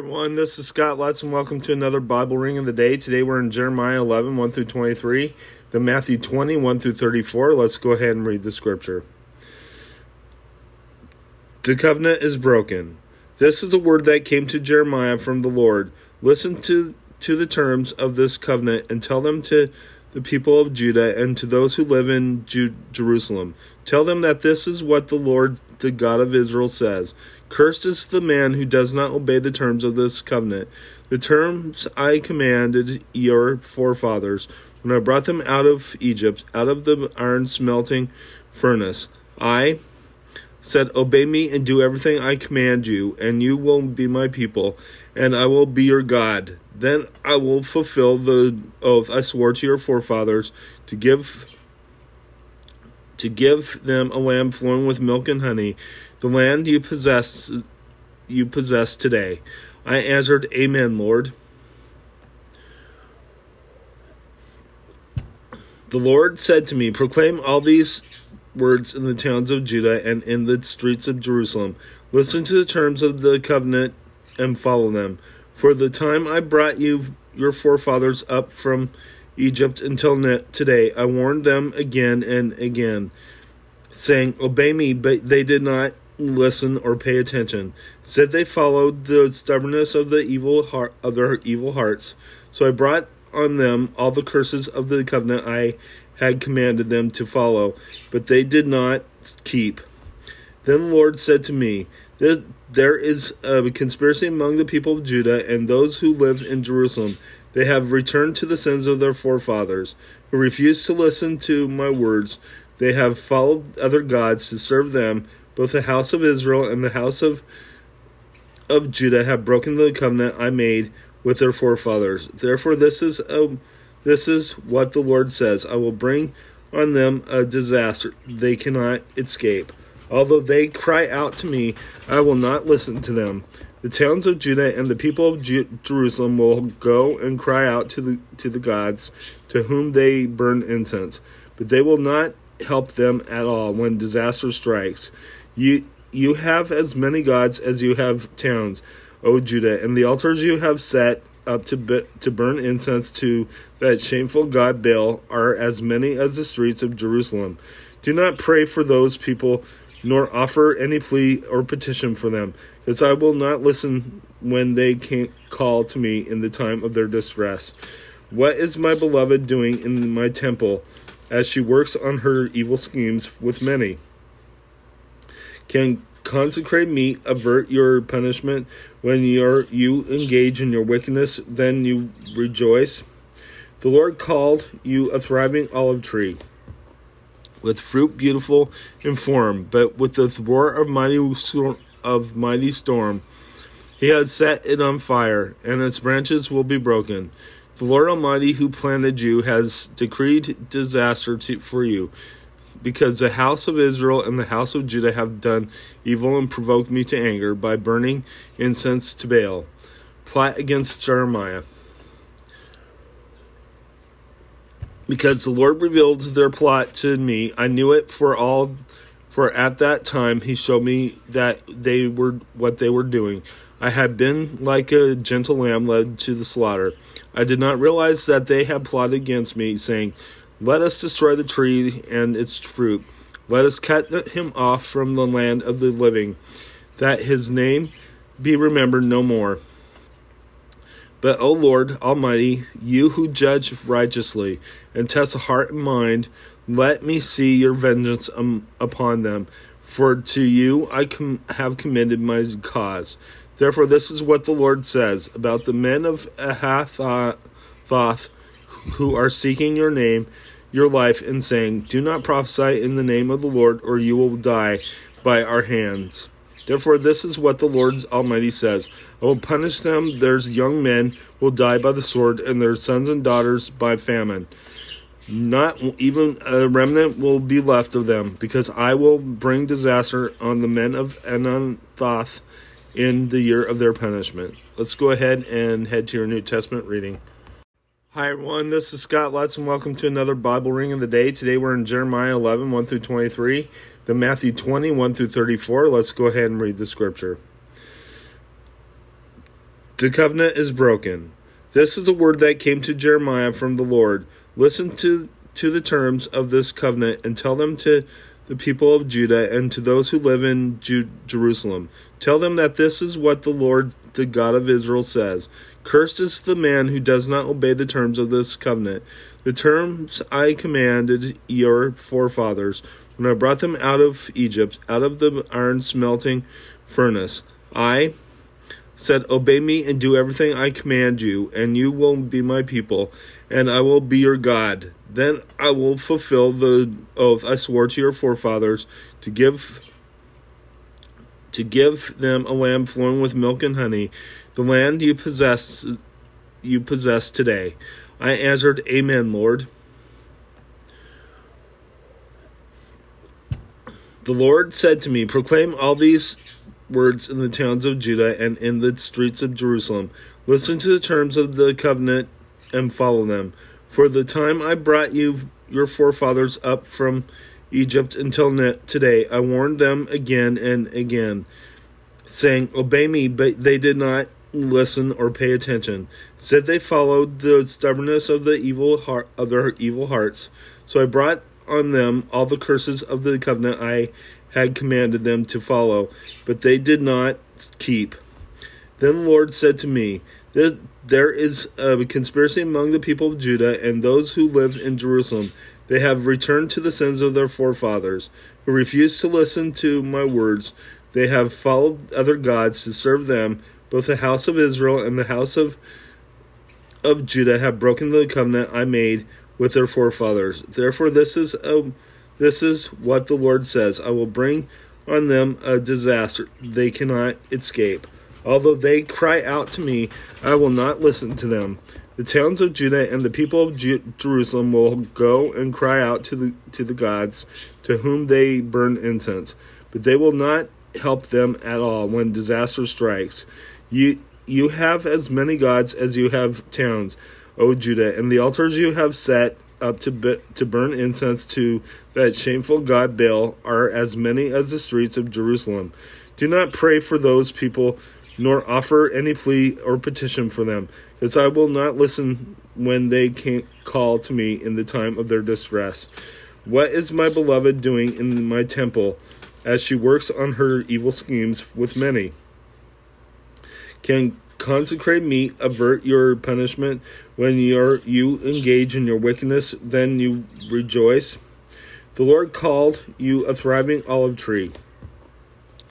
everyone. This is Scott Lutz, and welcome to another Bible Ring of the Day. Today we're in Jeremiah 11, 1 through 23, then Matthew 20, 1 through 34. Let's go ahead and read the scripture. The covenant is broken. This is a word that came to Jeremiah from the Lord. Listen to, to the terms of this covenant and tell them to the people of Judah and to those who live in Jerusalem. Tell them that this is what the Lord, the God of Israel, says. Cursed is the man who does not obey the terms of this covenant, the terms I commanded your forefathers when I brought them out of Egypt, out of the iron smelting furnace. I said, Obey me and do everything I command you, and you will be my people, and I will be your God. Then I will fulfill the oath I swore to your forefathers to give to give them a land flowing with milk and honey, the land you possess you possess today. I answered, Amen, Lord. The Lord said to me, Proclaim all these words in the towns of Judah and in the streets of Jerusalem. Listen to the terms of the covenant and follow them. For the time I brought you your forefathers up from Egypt until today, I warned them again and again, saying, Obey me, but they did not listen or pay attention. Said they followed the stubbornness of the evil heart of their evil hearts. So I brought on them all the curses of the covenant I had commanded them to follow, but they did not keep. Then the Lord said to me, There is a conspiracy among the people of Judah and those who live in Jerusalem. They have returned to the sins of their forefathers, who refused to listen to my words. They have followed other gods to serve them. Both the house of Israel and the house of of Judah have broken the covenant I made with their forefathers. Therefore, this is a this is what the Lord says I will bring on them a disaster they cannot escape. Although they cry out to me, I will not listen to them. The towns of Judah and the people of Ju- Jerusalem will go and cry out to the to the gods to whom they burn incense, but they will not help them at all when disaster strikes. You you have as many gods as you have towns, O Judah, and the altars you have set up to to burn incense to that shameful god Baal are as many as the streets of Jerusalem. Do not pray for those people, nor offer any plea or petition for them, because I will not listen when they can't call to me in the time of their distress. What is my beloved doing in my temple, as she works on her evil schemes with many? Can consecrate meat avert your punishment. When you're, you engage in your wickedness then you rejoice. The lord called you a thriving olive tree with fruit beautiful in form but with the roar of mighty of mighty storm he has set it on fire and its branches will be broken. The lord almighty who planted you has decreed disaster to, for you because the house of Israel and the house of Judah have done evil and provoked me to anger by burning incense to Baal. Plot against Jeremiah. Because the Lord revealed their plot to me, I knew it for all for at that time he showed me that they were what they were doing. I had been like a gentle lamb led to the slaughter. I did not realize that they had plotted against me, saying, let us destroy the tree and its fruit. Let us cut him off from the land of the living, that his name be remembered no more. But, O Lord Almighty, you who judge righteously and test the heart and mind, let me see your vengeance um, upon them. For to you I com- have commended my cause. Therefore, this is what the Lord says about the men of Anathoth who are seeking your name your life and saying, Do not prophesy in the name of the Lord, or you will die by our hands. Therefore, this is what the Lord Almighty says I will punish them. Their young men will die by the sword, and their sons and daughters by famine. Not even a remnant will be left of them, because I will bring disaster on the men of Anathoth in the year of their punishment. Let's go ahead and head to your New Testament reading. Hi, everyone. This is Scott Lutz, and welcome to another Bible Ring of the Day. Today we're in Jeremiah 11, 1 through 23, then Matthew 20, 1 through 34. Let's go ahead and read the scripture. The covenant is broken. This is a word that came to Jeremiah from the Lord. Listen to, to the terms of this covenant and tell them to the people of Judah and to those who live in Jerusalem. Tell them that this is what the Lord, the God of Israel, says Cursed is the man who does not obey the terms of this covenant, the terms I commanded your forefathers when I brought them out of Egypt, out of the iron smelting furnace. I said, Obey me and do everything I command you, and you will be my people, and I will be your God. Then I will fulfill the oath I swore to your forefathers to give to give them a land flowing with milk and honey, the land you possess you possess today. I answered, Amen, Lord. The Lord said to me, Proclaim all these words in the towns of Judah and in the streets of Jerusalem. Listen to the terms of the covenant and follow them. For the time I brought you your forefathers up from Egypt until today, I warned them again and again, saying, Obey me, but they did not listen or pay attention. Said they followed the stubbornness of the evil heart of their evil hearts. So I brought on them all the curses of the covenant I had commanded them to follow, but they did not keep. Then the Lord said to me, There is a conspiracy among the people of Judah and those who live in Jerusalem. They have returned to the sins of their forefathers, who refused to listen to my words. They have followed other gods to serve them both the house of Israel and the house of of Judah have broken the covenant I made with their forefathers. Therefore, this is a, this is what the Lord says: I will bring on them a disaster they cannot escape. Although they cry out to me, I will not listen to them. The towns of Judah and the people of Ju- Jerusalem will go and cry out to the to the gods to whom they burn incense, but they will not help them at all when disaster strikes. You you have as many gods as you have towns, O Judah, and the altars you have set up to to burn incense to that shameful god Baal are as many as the streets of Jerusalem. Do not pray for those people, nor offer any plea or petition for them, because I will not listen when they can call to me in the time of their distress. What is my beloved doing in my temple, as she works on her evil schemes with many? Can consecrate meat avert your punishment when you engage in your wickedness? Then you rejoice. The Lord called you a thriving olive tree,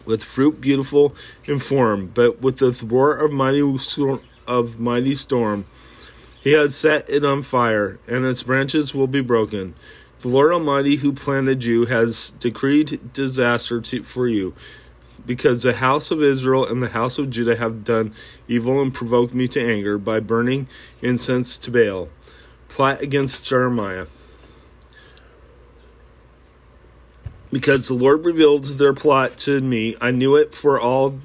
with fruit beautiful in form, but with the roar of mighty of mighty storm. He has set it on fire, and its branches will be broken. The Lord Almighty, who planted you, has decreed disaster to, for you because the house of Israel and the house of Judah have done evil and provoked me to anger by burning incense to Baal. Plot against Jeremiah. Because the Lord revealed their plot to me, I knew it for all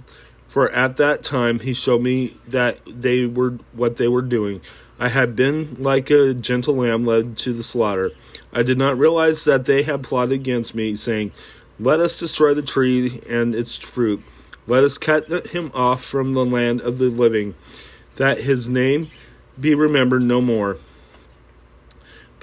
for at that time he showed me that they were what they were doing. I had been like a gentle lamb led to the slaughter. I did not realize that they had plotted against me, saying, let us destroy the tree and its fruit. Let us cut him off from the land of the living, that his name be remembered no more.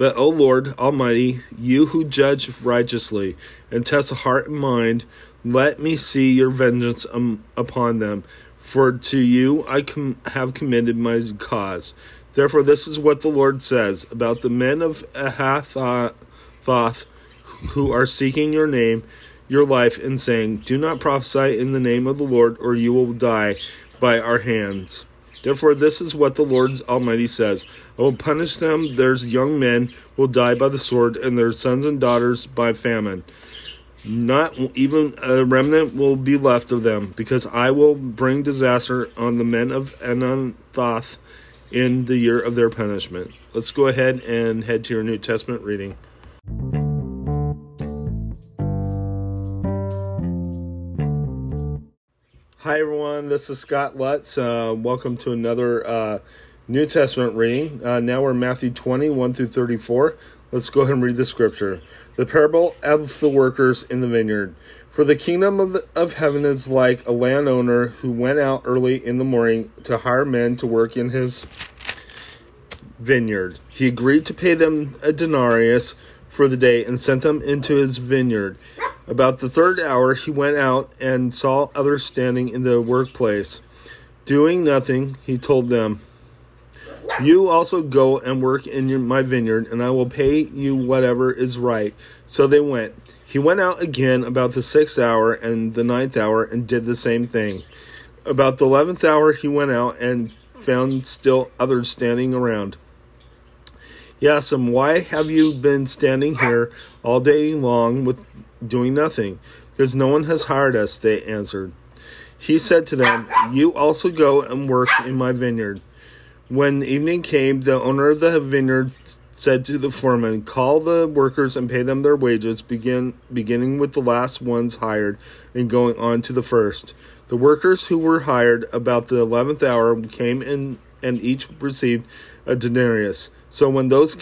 But, O Lord Almighty, you who judge righteously and test the heart and mind, let me see your vengeance um, upon them. For to you I com- have commended my cause. Therefore, this is what the Lord says about the men of Anathoth who are seeking your name, your life, and saying, Do not prophesy in the name of the Lord, or you will die by our hands. Therefore, this is what the Lord Almighty says I will punish them. Their young men will die by the sword, and their sons and daughters by famine. Not even a remnant will be left of them, because I will bring disaster on the men of Anathoth in the year of their punishment. Let's go ahead and head to your New Testament reading. Hi, everyone. This is Scott Lutz. Uh, welcome to another uh, New Testament reading. Uh, now we're Matthew 20, 1 through 34. Let's go ahead and read the scripture. The parable of the workers in the vineyard. For the kingdom of, the, of heaven is like a landowner who went out early in the morning to hire men to work in his vineyard. He agreed to pay them a denarius for the day and sent them into his vineyard. About the third hour, he went out and saw others standing in the workplace. Doing nothing, he told them, You also go and work in your, my vineyard, and I will pay you whatever is right. So they went. He went out again about the sixth hour and the ninth hour and did the same thing. About the eleventh hour, he went out and found still others standing around. He asked them, Why have you been standing here all day long with doing nothing? Because no one has hired us, they answered. He said to them, You also go and work in my vineyard. When evening came, the owner of the vineyard said to the foreman, Call the workers and pay them their wages, begin, beginning with the last ones hired and going on to the first. The workers who were hired about the eleventh hour came in and each received a denarius. So when those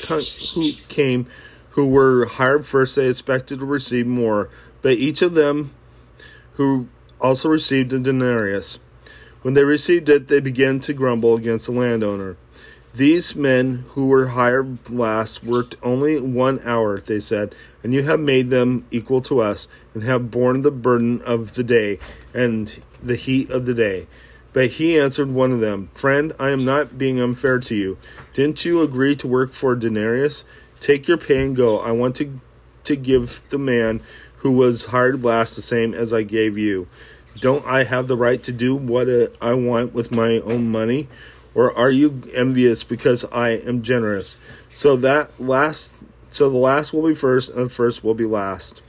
who came who were hired first, they expected to receive more, but each of them who also received a denarius. When they received it, they began to grumble against the landowner. These men who were hired last worked only one hour, they said, and you have made them equal to us, and have borne the burden of the day and the heat of the day. But he answered one of them, Friend, I am not being unfair to you. Didn't you agree to work for a denarius? Take your pay and go. I want to, to give the man who was hired last the same as I gave you. Don't I have the right to do what uh, I want with my own money? Or are you envious because I am generous? So that last so the last will be first and the first will be last.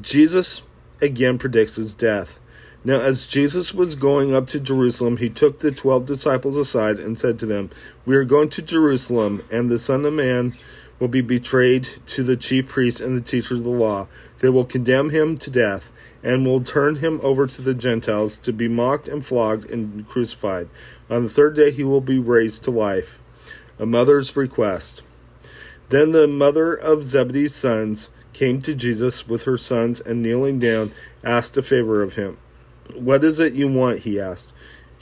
Jesus again predicts his death. Now, as Jesus was going up to Jerusalem, he took the twelve disciples aside and said to them, We are going to Jerusalem, and the Son of Man will be betrayed to the chief priests and the teachers of the law. They will condemn him to death and will turn him over to the Gentiles to be mocked and flogged and crucified. On the third day he will be raised to life. A mother's request. Then the mother of Zebedee's sons came to Jesus with her sons and kneeling down asked a favor of him. What is it you want? he asked.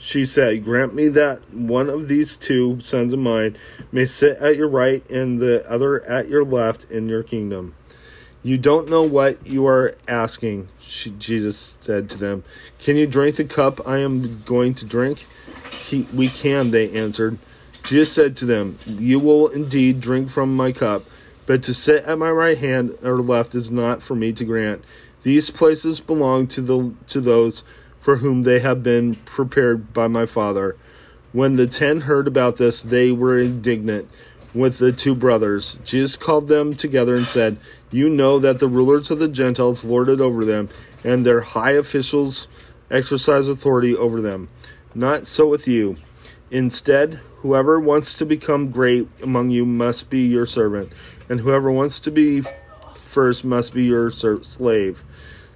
She said, Grant me that one of these two sons of mine may sit at your right and the other at your left in your kingdom. You don't know what you are asking, she, Jesus said to them. Can you drink the cup I am going to drink? He, we can, they answered. Jesus said to them, You will indeed drink from my cup, but to sit at my right hand or left is not for me to grant. These places belong to the to those for whom they have been prepared by my Father. When the ten heard about this, they were indignant with the two brothers. Jesus called them together and said, You know that the rulers of the Gentiles lord it over them, and their high officials exercise authority over them. Not so with you. Instead, whoever wants to become great among you must be your servant, and whoever wants to be first must be your slave.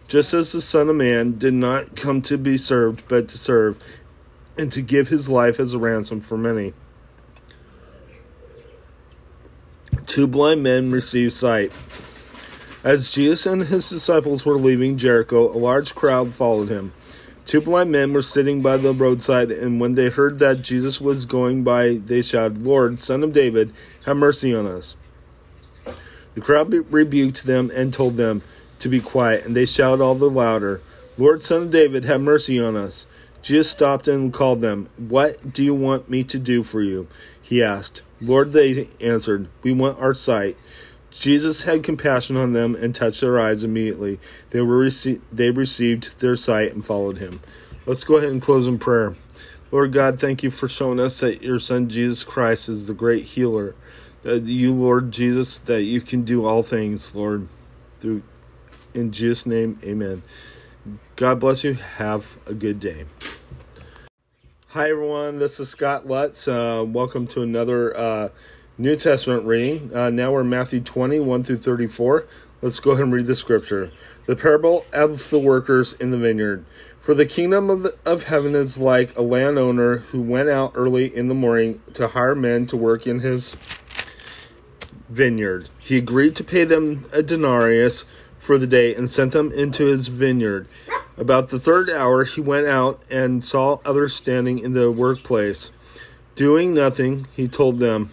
Just as the Son of Man did not come to be served, but to serve, and to give his life as a ransom for many. Two blind men receive sight. As Jesus and his disciples were leaving Jericho, a large crowd followed him. Two blind men were sitting by the roadside, and when they heard that Jesus was going by, they shouted, Lord, Son of David, have mercy on us. The crowd rebuked them and told them to be quiet, and they shouted all the louder, Lord, Son of David, have mercy on us. Jesus stopped and called them. What do you want me to do for you? He asked. Lord, they answered, We want our sight. Jesus had compassion on them and touched their eyes immediately. They were rece- they received their sight and followed him. Let's go ahead and close in prayer. Lord God, thank you for showing us that your Son Jesus Christ is the great healer. That you, Lord Jesus, that you can do all things, Lord. Through in Jesus' name, Amen. God bless you. Have a good day. Hi everyone, this is Scott Lutz. Uh, welcome to another uh, New Testament reading. Uh, now we're Matthew 20, 1 through 34. Let's go ahead and read the scripture. The parable of the workers in the vineyard. For the kingdom of, of heaven is like a landowner who went out early in the morning to hire men to work in his vineyard. He agreed to pay them a denarius for the day and sent them into his vineyard. About the third hour, he went out and saw others standing in the workplace. Doing nothing, he told them,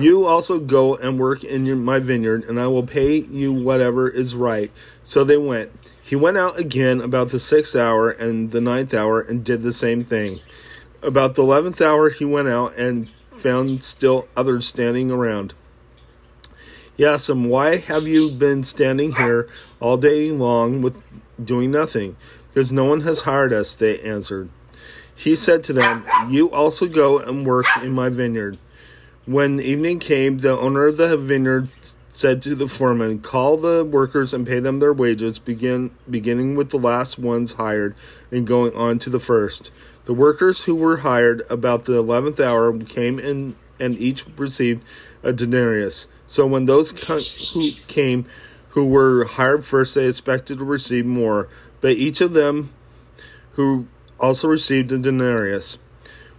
You also go and work in your, my vineyard, and I will pay you whatever is right. So they went. He went out again about the sixth hour and the ninth hour and did the same thing. About the eleventh hour, he went out and found still others standing around. Asked them, Why have you been standing here all day long with doing nothing? Because no one has hired us, they answered. He said to them, You also go and work in my vineyard. When evening came, the owner of the vineyard said to the foreman, Call the workers and pay them their wages, begin, beginning with the last ones hired and going on to the first. The workers who were hired about the eleventh hour came in and each received a denarius. So when those who came who were hired first, they expected to receive more, but each of them who also received a denarius.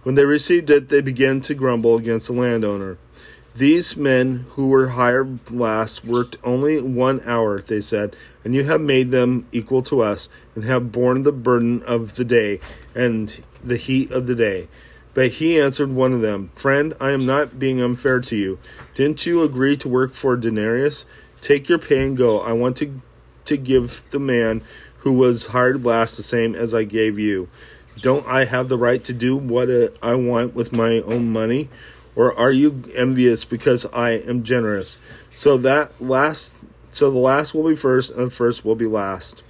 When they received it, they began to grumble against the landowner. These men who were hired last worked only one hour, they said, and you have made them equal to us, and have borne the burden of the day and the heat of the day. But he answered one of them, Friend, I am not being unfair to you. Didn't you agree to work for denarius? Take your pay and go. I want to, to give the man who was hired last the same as I gave you. Don't I have the right to do what uh, I want with my own money? Or are you envious because I am generous? So that last so the last will be first and the first will be last.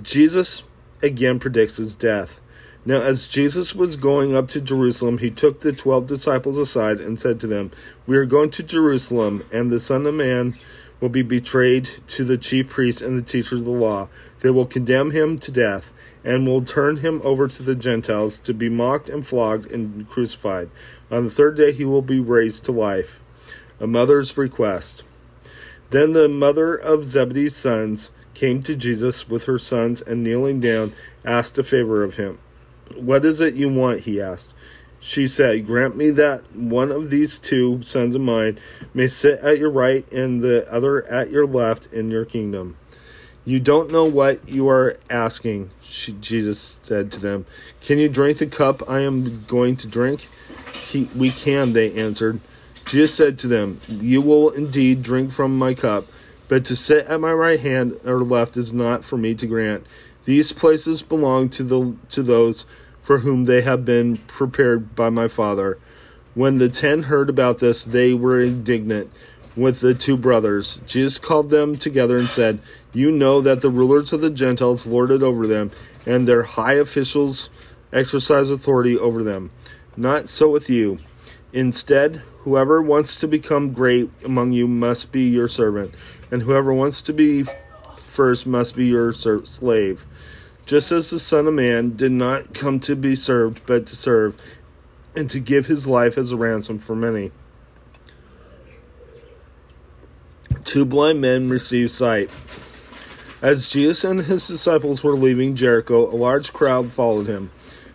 Jesus again predicts his death. Now, as Jesus was going up to Jerusalem, he took the twelve disciples aside and said to them, We are going to Jerusalem, and the Son of Man will be betrayed to the chief priests and the teachers of the law. They will condemn him to death, and will turn him over to the Gentiles to be mocked and flogged and crucified. On the third day, he will be raised to life. A mother's request. Then the mother of Zebedee's sons came to Jesus with her sons, and kneeling down, asked a favor of him. What is it you want? he asked. She said, Grant me that one of these two sons of mine may sit at your right and the other at your left in your kingdom. You don't know what you are asking, she, Jesus said to them. Can you drink the cup I am going to drink? He, we can, they answered. Jesus said to them, You will indeed drink from my cup, but to sit at my right hand or left is not for me to grant. These places belong to the to those for whom they have been prepared by my Father. When the ten heard about this, they were indignant with the two brothers. Jesus called them together and said, You know that the rulers of the Gentiles lord it over them, and their high officials exercise authority over them. Not so with you. Instead, whoever wants to become great among you must be your servant, and whoever wants to be first must be your slave just as the Son of Man did not come to be served, but to serve, and to give his life as a ransom for many. Two blind men receive sight. As Jesus and his disciples were leaving Jericho, a large crowd followed him.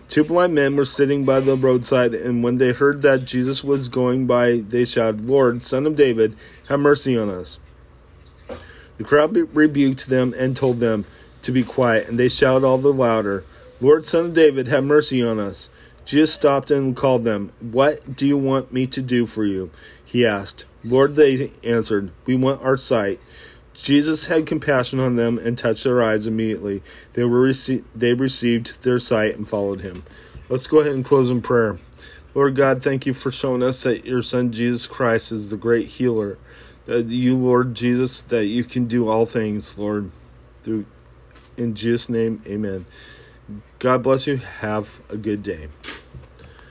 Two blind men were sitting by the roadside, and when they heard that Jesus was going by, they shouted, Lord, Son of David, have mercy on us. The crowd rebuked them and told them, to be quiet, and they shouted all the louder, Lord, son of David, have mercy on us. Jesus stopped and called them. What do you want me to do for you? He asked. Lord, they answered, We want our sight. Jesus had compassion on them and touched their eyes immediately. They were rece- they received their sight and followed him. Let's go ahead and close in prayer. Lord God, thank you for showing us that your son Jesus Christ is the great healer. That you, Lord Jesus, that you can do all things, Lord, through in Jesus' name, amen. God bless you. Have a good day.